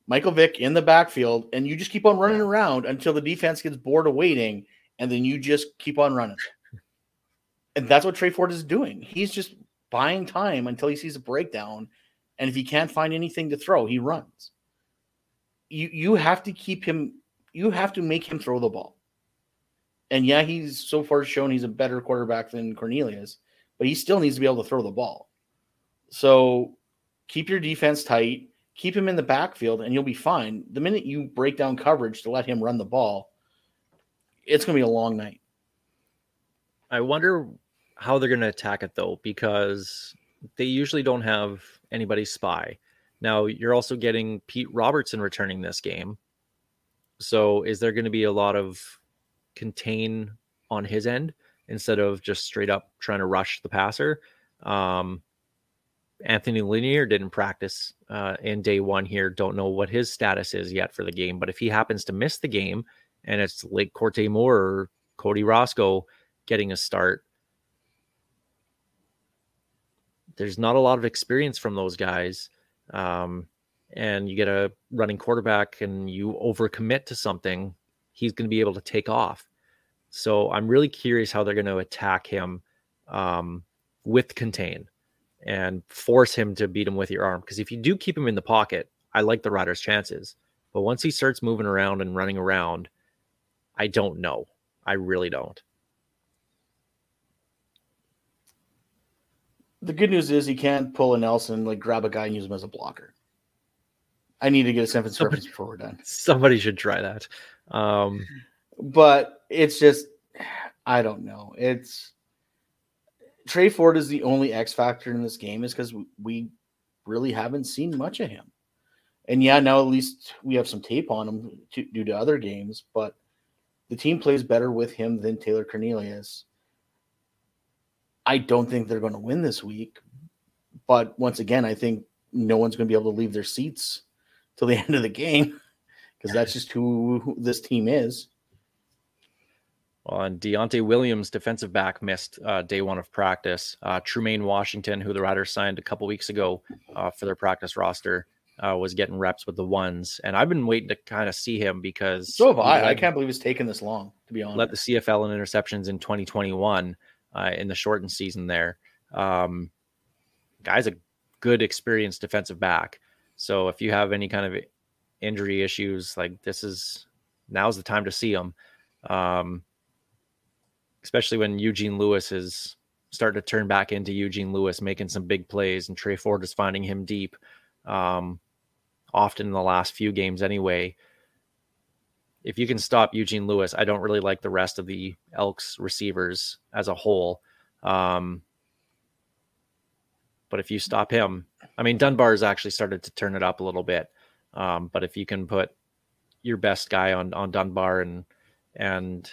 Michael Vick in the backfield, and you just keep on running around until the defense gets bored of waiting, and then you just keep on running. [laughs] And that's what Tre Ford is doing. He's just buying time until he sees a breakdown, and if he can't find anything to throw, he runs. You you have to keep him. You have to make him throw the ball. And yeah, he's so far shown he's a better quarterback than Cornelius, but he still needs to be able to throw the ball. So keep your defense tight, keep him in the backfield, and you'll be fine. The minute you break down coverage to let him run the ball, it's going to be a long night. I wonder how they're going to attack it though, because they usually don't have anybody spy. Now you're also getting Pete Robertson returning this game. So is there going to be a lot of contain on his end instead of just straight up trying to rush the passer? Um, Anthony Lanier didn't practice uh, in day one here. Don't know what his status is yet for the game. But if he happens to miss the game and it's Lake Corte Moore or Cody Roscoe getting a start, there's not a lot of experience from those guys. Um, and you get a running quarterback and you overcommit to something, he's going to be able to take off. So I'm really curious how they're going to attack him um, with contain and force him to beat him with your arm. Because if you do keep him in the pocket, I like the Riders' chances. But once he starts moving around and running around, I don't know. I really don't. The good news is he can't pull a Nelson, like grab a guy and use him as a blocker. I need to get a sentence Somebody- reference before we're done. Somebody should try that. Um, But it's just, I don't know. It's Tre Ford is the only X factor in this game, is because we really haven't seen much of him. And yeah, now at least we have some tape on him to, due to other games, but the team plays better with him than Taylor Cornelius. I don't think they're going to win this week, but once again, I think no one's going to be able to leave their seats till the [laughs] end of the game because that's just who, this team is. Well, and Deontai Williams, defensive back, missed uh, day one of practice. Uh, Trumaine Washington, who the Riders signed a couple weeks ago uh, for their practice roster, uh, was getting reps with the ones. And I've been waiting to kind of see him because So have I. I can't believe it's taken this long, to be honest. led the CFL in interceptions in 2021 uh, in the shortened season there. Um, guy's a good, experienced defensive back. So if you have any kind of injury issues, like this is now's the time to see them. Um, especially when Eugene Lewis is starting to turn back into Eugene Lewis, making some big plays, and Tre Ford is finding him deep. Um, often in the last few games, anyway if you can stop Eugene Lewis, I don't really like the rest of the Elks receivers as a whole. Um, but if you stop him, I mean, Dunbar has actually started to turn it up a little bit. Um, but if you can put your best guy on on Dunbar and and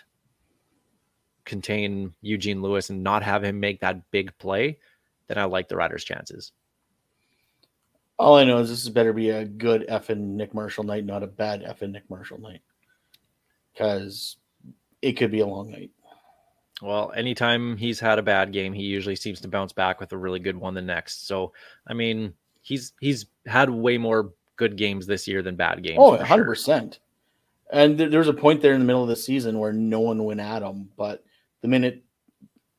contain Eugene Lewis and not have him make that big play, then I like the Riders' chances. All I know is this is better be a good effing Nick Marshall night, not a bad effing Nick Marshall night. Because it could be a long night. Well, anytime he's had a bad game, he usually seems to bounce back with a really good one the next. So, I mean, he's he's had way more good games this year than bad games. Oh, 100%. And there, there was a point there in the middle of the season where no one went at him. But the minute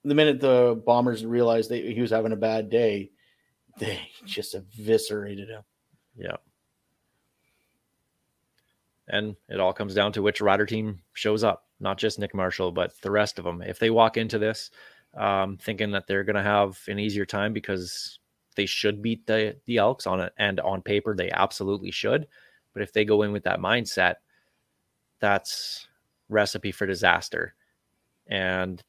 the minute the Bombers realized that he was having a bad day, [laughs] they just eviscerated him. Yeah. And it all comes down to which rider team shows up, not just Nick Marshall, but the rest of them. If they walk into this um, thinking that they're going to have an easier time because they should beat the, the Elks on it, and on paper, they absolutely should. But if they go in with that mindset, that's recipe for disaster. And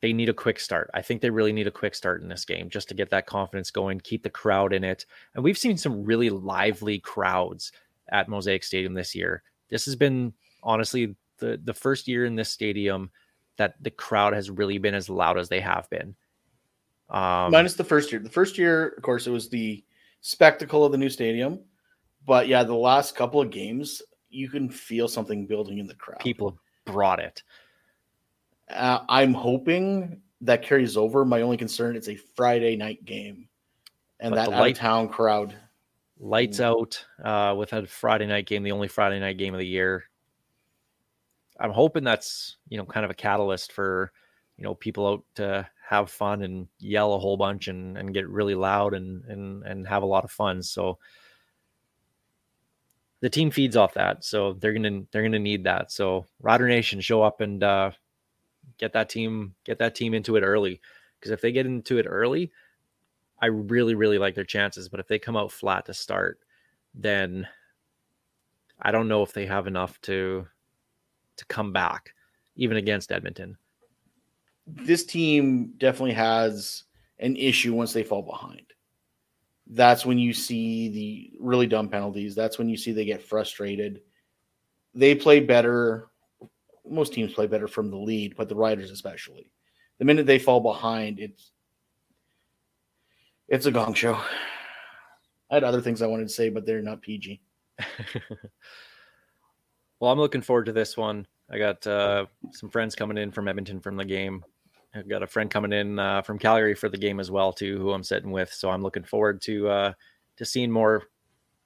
they need a quick start. I think they really need a quick start in this game just to get that confidence going, keep the crowd in it. And we've seen some really lively crowds at Mosaic Stadium this year. This has been honestly the the first year in this stadium that the crowd has really been as loud as they have been. Um, Minus the first year. The first year, of course, it was the spectacle of the new stadium. But yeah, the last couple of games, you can feel something building in the crowd. people brought it. Uh, I'm hoping that carries over. My only concern it's a Friday night game, and But that out light- town crowd. Lights out uh, with a Friday night game, the only Friday night game of the year. I'm hoping that's you know kind of a catalyst for you know people out to have fun and yell a whole bunch and and get really loud and and and have a lot of fun. So the team feeds off that, so they're gonna they're gonna need that. So Rider Nation, show up and uh, get that team get that team into it early because if they get into it early, I really really like their chances. But if they come out flat to start, then I don't know if they have enough to to come back, even against Edmonton. This team definitely has an issue once they fall behind. That's when you see the really dumb penalties. That's when you see they get frustrated. They play better. Most teams play better from the lead, but the Riders especially. The minute they fall behind, it's it's a gong show. I had other things I wanted to say, but they're not PG. [laughs] well, I'm looking forward to this one. I got uh, some friends coming in from Edmonton from the game. I've got a friend coming in uh, from Calgary for the game as well too, who I'm sitting with. So I'm looking forward to uh, to seeing more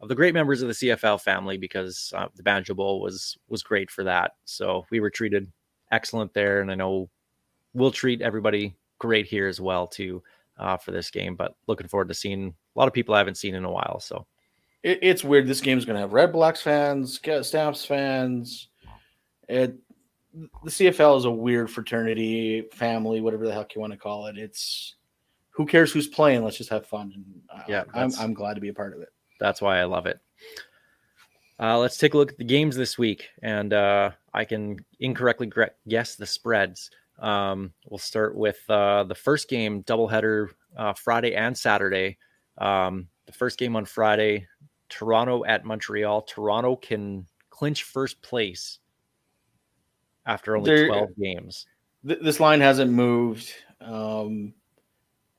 of the great members of the CFL family because uh, the Banjo Bowl was was great for that. So we were treated excellent there, and I know we'll treat everybody great here as well too uh, for this game. But looking forward to seeing a lot of people I haven't seen in a while. So It, it's weird. This game's going to have Red Blacks fans, Stamps fans. It, the CFL is a weird fraternity, family, whatever the heck you want to call it. It's who cares who's playing? Let's just have fun. And uh, Yeah, I'm, I'm glad to be a part of it. that's why I love it. Uh, let's take a look at the games this week, and uh, I can incorrectly guess the spreads. Um, we'll start with uh, the first game, doubleheader, uh, Friday and Saturday. Um, the first game on Friday, Toronto at Montreal. Toronto can clinch first place after only There- 12 games. Th- this line hasn't moved, um,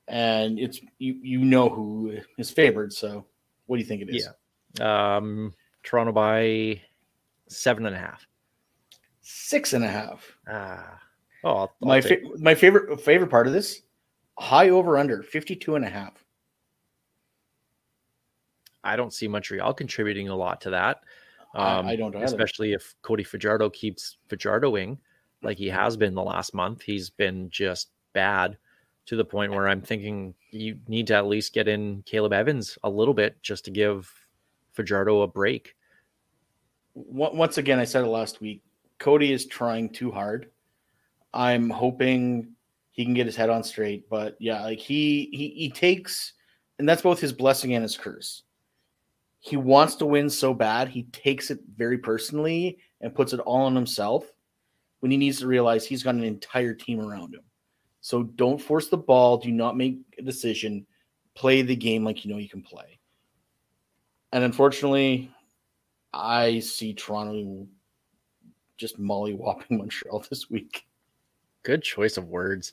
and it's you. You know who is favored. So, what do you think it is? Yeah. Um, Toronto by seven and a half. Six and a half. Ah, oh, I'll, I'll my fa- my favorite favorite part of this high over under 52 and a half I don't see Montreal contributing a lot to that. I- Um, I don't either. especially if Cody Fajardo keeps Fajardoing like he has been the last month. He's been just bad to the point where I'm thinking you need to at least get in Caleb Evans a little bit just to give Fajardo a break. Once again i said it last week cody is trying too hard i'm hoping he can get his head on straight but yeah like he he, he takes and that's both his blessing and his curse he wants to win so bad he takes it very personally and puts it all on himself when he needs to realize he's got an entire team around him. So don't force the ball. Do not make a decision. Play the game like you know you can play. And unfortunately I see Toronto just mollywhopping [laughs] Montreal this week. Good choice of words.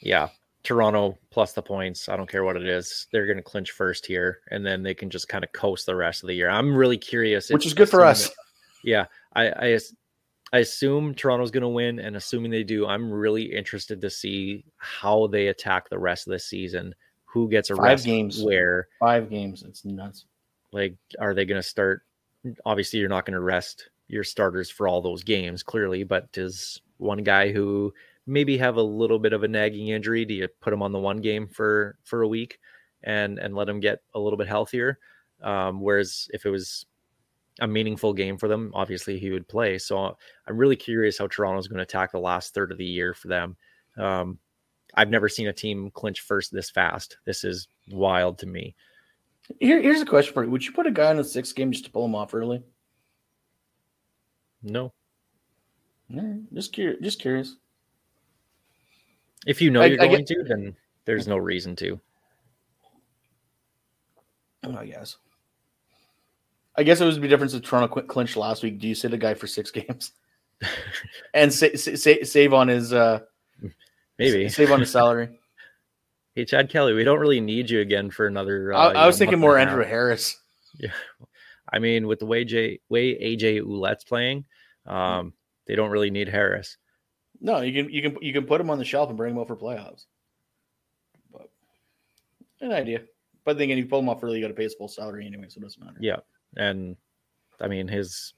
Yeah, Toronto plus the points. I don't care what it is. They're going to clinch first here, and then they can just kind of coast the rest of the year. I'm really curious, Which is good for us. assuming- Yeah, I I, I assume Toronto's going to win, and assuming they do, I'm really interested to see how they attack the rest of the season. Who gets a Five rest games. where? Five games. It's nuts. Like, are they going to start? Obviously, you're not going to rest your starters for all those games, clearly. But does one guy who maybe have a little bit of a nagging injury, do you put him on the one game for for a week and and let him get a little bit healthier? Um, whereas if it was a meaningful game for them, obviously he would play. So I'm really curious how Toronto's going to attack the last third of the year for them. Um, I've never seen a team clinch first this fast. This is wild to me. Here, here's a question for you: Would you put a guy in a sixth game just to pull him off early? No. Just curious. Just curious. If you know I- you're I going get- to, then there's no reason to. I guess. I guess it was the difference if Toronto quit clinch last week. Do you sit a guy for six [laughs] games and sa- sa- sa- save on his uh Maybe. save on his salary? [laughs] Hey, Chad Kelly, we don't really need you again for another. I, uh, I you was know, thinking more a Andrew half. Harris. [laughs] Yeah, I mean, with the way J way AJ Ouellette's playing, um, they don't really need Harris. No, you can you can you can put them on the shelf and bring them out for playoffs. But an idea. But then again, if you pull them off early, you got to pay his full salary anyway, so it doesn't matter. Yeah, and I mean his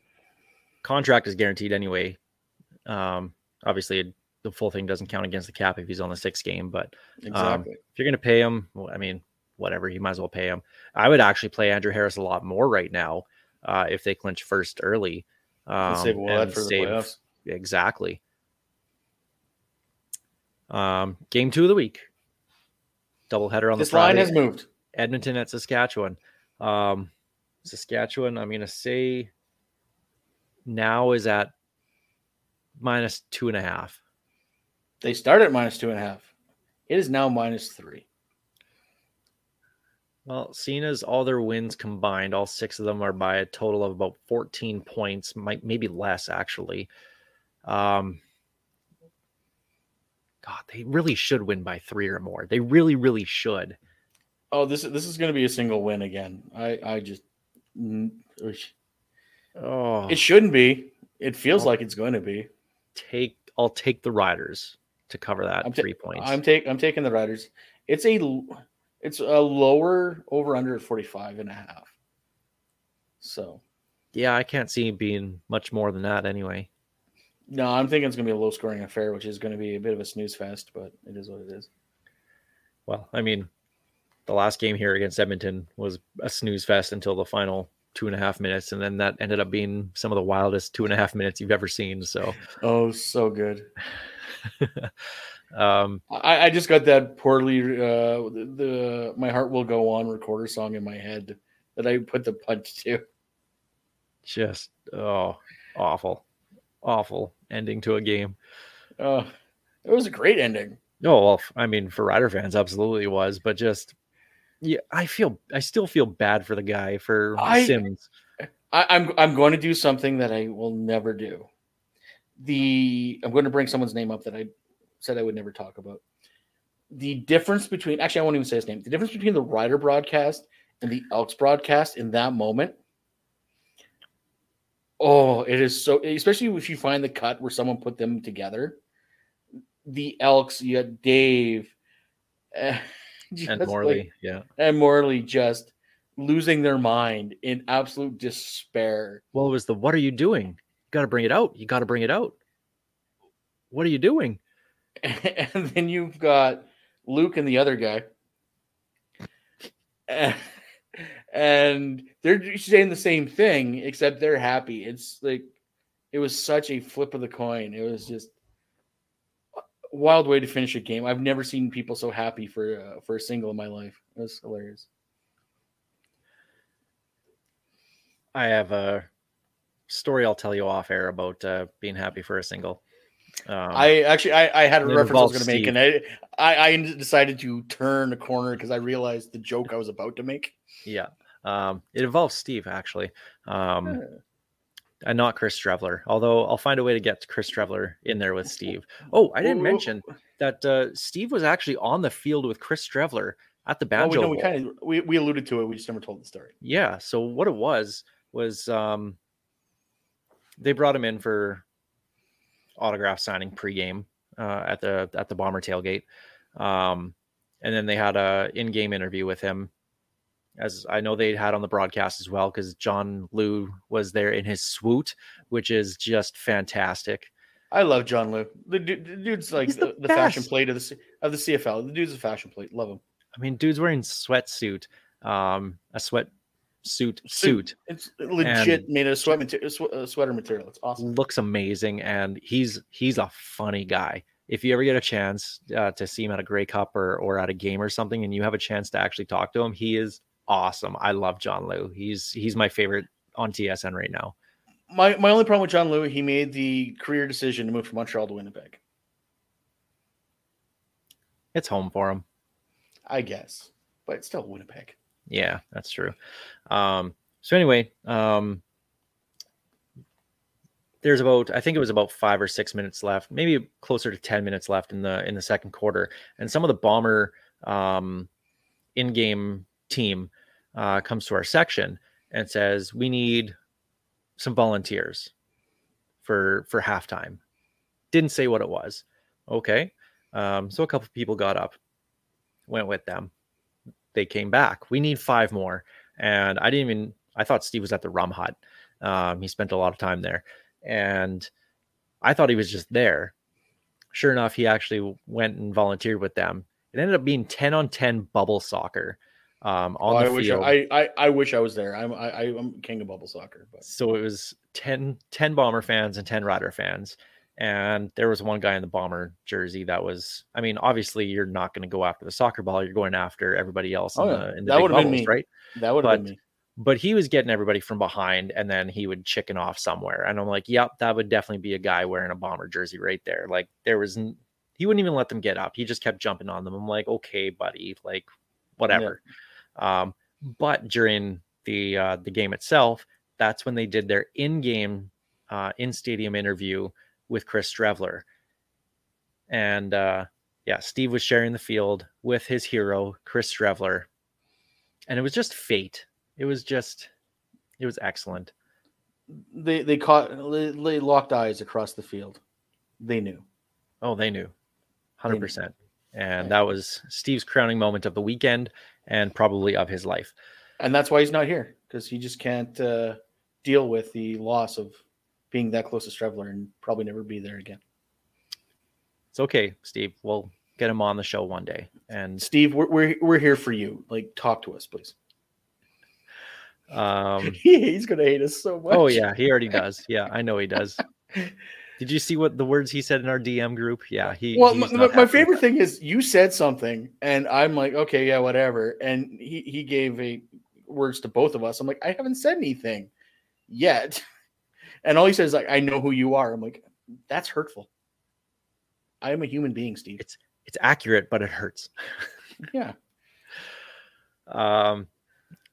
contract is guaranteed anyway. Um, obviously, the full thing doesn't count against the cap if he's on the sixth game, but Exactly. if you're going to pay him, well, I mean, whatever, you might as well pay him. I would actually play Andrew Harris a lot more right now uh, if they clinch first early. Um, And save and for the save- playoffs. Exactly. Um, game two of the week. Doubleheader on This the Friday. line has moved. Edmonton at Saskatchewan. Um, Saskatchewan, I'm going to say now is at minus two and a half. They start at minus two and a half. It is now minus three. Well, seeing as all their wins combined, all six of them are by a total of about 14 points, might maybe less actually. Um, God, they really should win by three or more. They really, really should. Oh, this this is going to be a single win again. I I just Oh, it shouldn't be. It feels Oh. like it's going to be. take I'll take the Riders to cover that I'm ta- three points. I'm take I'm taking the Riders. It's a It's a lower over under at 45 and a half. So, Yeah, I can't see it being much more than that anyway. No, I'm thinking it's going to be a low scoring affair, which is going to be a bit of a snooze fest, but it is what it is. Well, I mean, the last game here against Edmonton was a snooze fest until the final two and a half minutes, and then that ended up being some of the wildest two and a half minutes you've ever seen. So, [laughs] Oh, so good. [laughs] um, I, I just got that poorly uh the, the my heart will go on recorder song in my head that I put the punch to. just oh, awful, awful ending to a game. Uh, it was a great ending. Oh well, I mean, for Rider fans, absolutely was, but just yeah, I feel I still feel bad for the guy for I- Sims. I, I'm I'm going to do something that I will never do. The I'm going to bring someone's name up that I said I would never talk about. The difference between actually I won't even say his name. The difference between the Rider broadcast and the Elks broadcast in that moment. Oh, it is so especially if you find the cut where someone put them together. The Elks, you got Dave eh, [laughs] just And like- Morley, yeah. and Morley just losing their mind in absolute despair. Well, it was the what are you doing? You got to bring it out. You got to bring it out. What are you doing? [laughs] And then you've got Luke and the other guy. [laughs] And they're saying the same thing, except they're happy. It's like it was such a flip of the coin. It was just a wild way to finish a game. I've never seen people so happy for uh, for a single in my life. It was hilarious. I have a story I'll tell you off air about uh, being happy for a single. Um, I actually I, I had a reference I was going to make, and I, I I decided to turn the corner because I realized the joke I was about to make. yeah, um, it involves Steve actually, um, and not Chris Streveler. Although I'll find a way to get Chris Streveler in there with Steve. Oh, I didn't mention that uh, Steve was actually on the field with Chris Streveler at the banjo. we know we kind of we, we alluded to it. We just never told the story. Yeah. So what it was was um they brought him in for autograph signing pregame uh, at the at the bomber tailgate, um, and then they had a in-game interview with him. As I know they had on the broadcast as well, because John Lu was there in his swoot, which is just fantastic. I love John Lu. The, du- the dude's like He's the, the the fashion plate of the of the CFL. The dude's a fashion plate. Love him. I mean, dude's wearing sweatsuit, um, a sweat suit Suit. suit. It's legit And- made of sweat material, uh, sweater material. It's awesome. looks amazing and he's he's a funny guy if you ever get a chance uh, to see him at a gray cup or or at a game or something and you have a chance to actually talk to him he is awesome i love john lu he's he's my favorite on tsn right now My my only problem with John Lu, he made the career decision to move from Montreal to Winnipeg. it's home for him I guess, but it's still Winnipeg. yeah that's true um so anyway um there's about i think it was about five or six minutes left maybe closer to 10 minutes left in the in the second quarter and some of the bomber um in-game team uh, comes to our section and says we need some volunteers for for halftime. Didn't say what it was. Okay um, so a couple people got up went with them. They came back. We need five more. And i didn't even i thought steve was at the rum hut. Um, he spent a lot of time there. And i thought he was just there. Sure enough he actually went and volunteered with them. It ended up being 10 on 10 bubble soccer um, on Oh, I the wish field. I, I I wish I was there. I'm I, I'm king of bubble soccer, but so it was 10, 10 bomber fans and 10 rider fans. And there was one guy in the bomber jersey that was i mean obviously you're not going to go after the soccer ball. You're going after everybody else in Oh, yeah. the, in the That would've been me. right? That would have been But- me. but he was getting everybody from behind and then he would chicken off somewhere. And i'm like yep that would definitely be a guy wearing a bomber jersey right there. Like there was he wouldn't even let them get up. He just kept jumping on them. I'm like okay buddy like whatever um but during the uh the game itself that's when they did their in-game uh in stadium interview with chris streveler and uh yeah steve was sharing the field with his hero chris streveler and it was just fate. It was just it was excellent. They they caught they, locked eyes across the field. They knew. oh they knew. Knew. 100% and that was steve's crowning moment of the weekend and probably of his life. and that's why he's not here because he just can't uh, deal with the loss of being that close to Streveler and probably never be there again. It's okay, Steve. We'll get him on the show one day. And Steve, we're we're, we're here for you. Like, talk to us, please. um, [laughs] he's gonna hate us so much. oh yeah, he already does. Yeah, I know he does. [laughs] Did you see what the words he said in our DM group? Yeah, he. Well, my, my- my happy with favorite thing is you said something, and I'm like, okay, yeah, whatever. And he he gave a words to both of us. I'm like, I haven't said anything yet, [laughs] and all he says is like, I know who you are. I'm like, that's hurtful. I am a human being, Steve. It's it's accurate, but it hurts. [laughs] Yeah. [laughs] Um,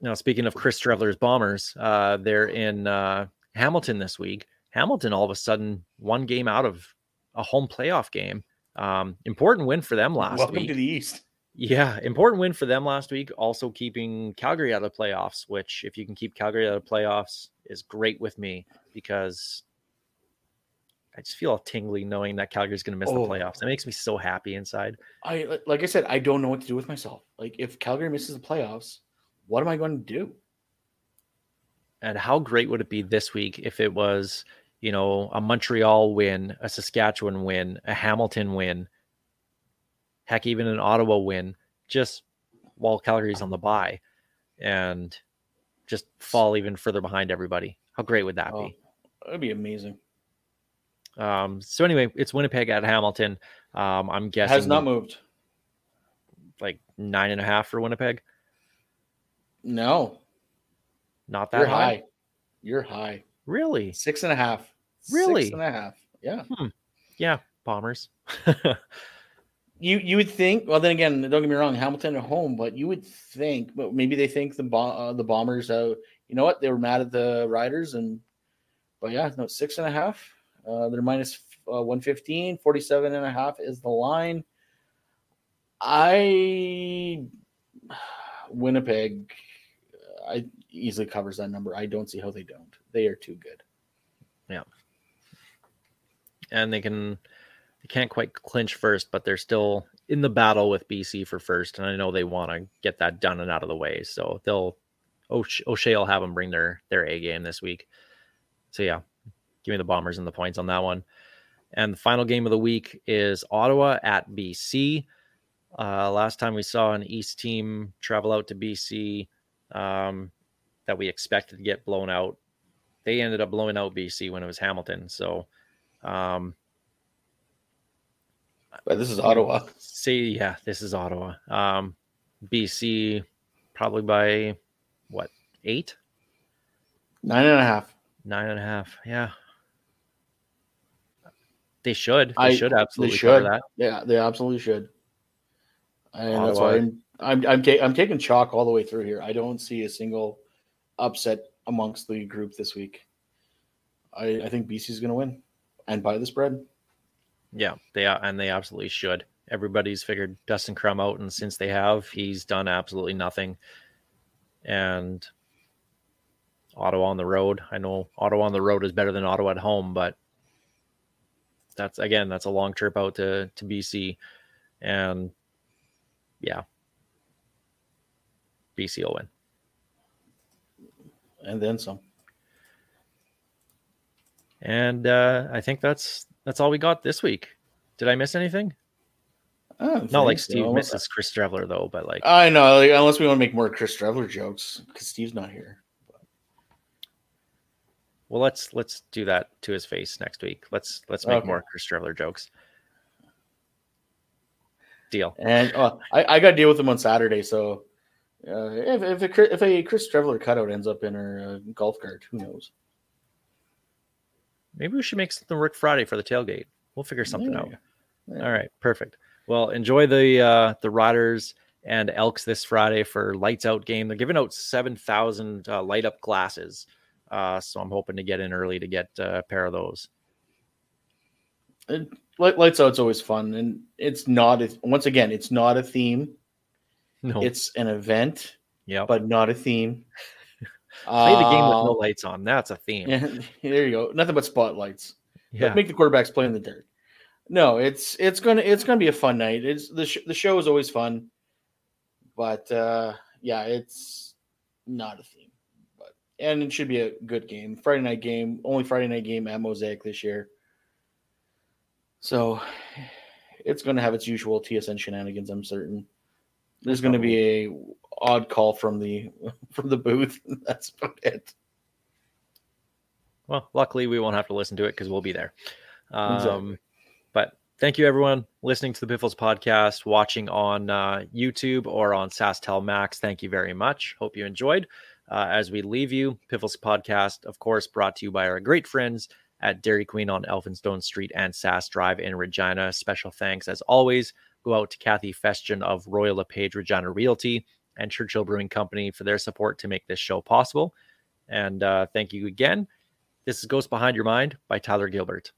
now, speaking of Chris Streveler's Bombers, uh, they're in uh, Hamilton this week. Hamilton all of a sudden one game out of a home playoff game. Um, important win for them last Welcome week. Welcome to the East. Yeah, important win for them last week. Also keeping Calgary out of the playoffs, which if you can keep Calgary out of the playoffs is great with me because I just feel all tingly knowing that Calgary's going to miss Oh. the playoffs. That makes me so happy inside. I like I said, I don't know what to do with myself. Like, if Calgary misses the playoffs, what am I going to do? And how great would it be this week if it was, you know, a Montreal win, a Saskatchewan win, a Hamilton win, heck, even an Ottawa win, just while Calgary's on the bye and just fall even further behind everybody. How great would that Oh, be? that'd be amazing. Um, so anyway, it's Winnipeg at Hamilton. Um, I'm guessing Has not moved. like nine and a half for Winnipeg. No, Not that you're high. high. You're high. Really? Six and a half. Really? Six and a half. Yeah. Yeah, bombers. [laughs] You you would think. Well, then again, don't get me wrong. Hamilton at home, but you would think. But maybe they think the bo- uh, the bombers. Uh, you know what? They were mad at the Riders, and but yeah, no, six and a half. Uh, they're minus uh, 115. 47 and a half is the line. I [sighs] Winnipeg. I easily covers that number. I don't see how they don't. They are too good. Yeah. And they can they can't quite clinch first, but they're still in the battle with BC for first, and I know they want to get that done and out of the way. So they'll O'Shea, O'Shea will have them bring their their A game this week. So yeah, give me the Bombers and the points on that one. And the final game of the week is Ottawa at BC. Uh, last time we saw an East team travel out to BC um, that we expected to get blown out, they ended up blowing out BC when it was Hamilton. So um, But this is Ottawa. See, yeah, this is Ottawa. Um, BC probably by what eight, Nine and a half. nine and a half. Yeah, they should. They I- should absolutely cover should. that. Yeah, they absolutely should. And that's why Ottawa- I'm I'm I'm, ta- I'm taking chalk all the way through here. I don't see a single upset amongst the group this week. I, I think BC is going to win and by the spread. Yeah, they are, and they absolutely should. Everybody's figured Dustin Crum out, and since they have, he's done absolutely nothing. And Ottawa on the road. I know Ottawa on the road is better than Ottawa at home, but that's again, that's a long trip out to to BC, and yeah, BC will win. And then some. And uh, I think that's that's all we got this week. Did I miss anything? Don't like Steve so. misses Chris Streveler though, but like I know, like, unless we want to make more Chris Streveler jokes because Steve's not here. Well, let's let's do that to his face next week. Let's let's make Okay. more Chris Streveler jokes. Deal. And uh, I, I got to deal with him on Saturday. So uh, if if a, Chris- if a Chris Streveler cutout ends up in our uh, golf cart, who knows? Maybe we should make something work Friday for the tailgate. We'll figure something Yeah. out. Yeah. All right, perfect. Well, enjoy the uh, the Riders and Elks this Friday for lights out game. They're giving out seven thousand uh, light up glasses, uh, so I'm hoping to get in early to get uh, a pair of those. Light, lights out's always fun, and it's not. A, once again, it's not a theme. No, It's an event, yeah. but not a theme. [laughs] Play the game with no Uh, lights on. That's a theme. Yeah, [laughs] there you go. Nothing but spotlights. Yeah. Make the quarterbacks play in the dirt. No, it's it's gonna it's gonna be a fun night. It's the sh- the show is always fun. But uh, yeah, it's not a theme. But and it should be a good game. Friday night game, only Friday night game at Mosaic this year. So [sighs] it's going to have its usual TSN shenanigans. I'm certain. There's going to be a odd call from the [laughs] from the booth. [laughs] That's about it. Well, luckily we won't have to listen to it because we'll be there. Um, Exactly. But thank you everyone listening to the Piffles podcast, watching on uh, YouTube or on SaskTel Max. Thank you very much. Hope you enjoyed. Uh, as we leave you, Piffles podcast, of course, brought to you by our great friends at Dairy Queen on Elphinstone Street and Sass Drive in Regina. Special thanks, as always, go out to Kathy Festian of Royal LePage Regina Realty and Churchill Brewing Company for their support to make this show possible. And uh, thank you again. This is Ghost Behind Your Mind by Tyler Gilbert.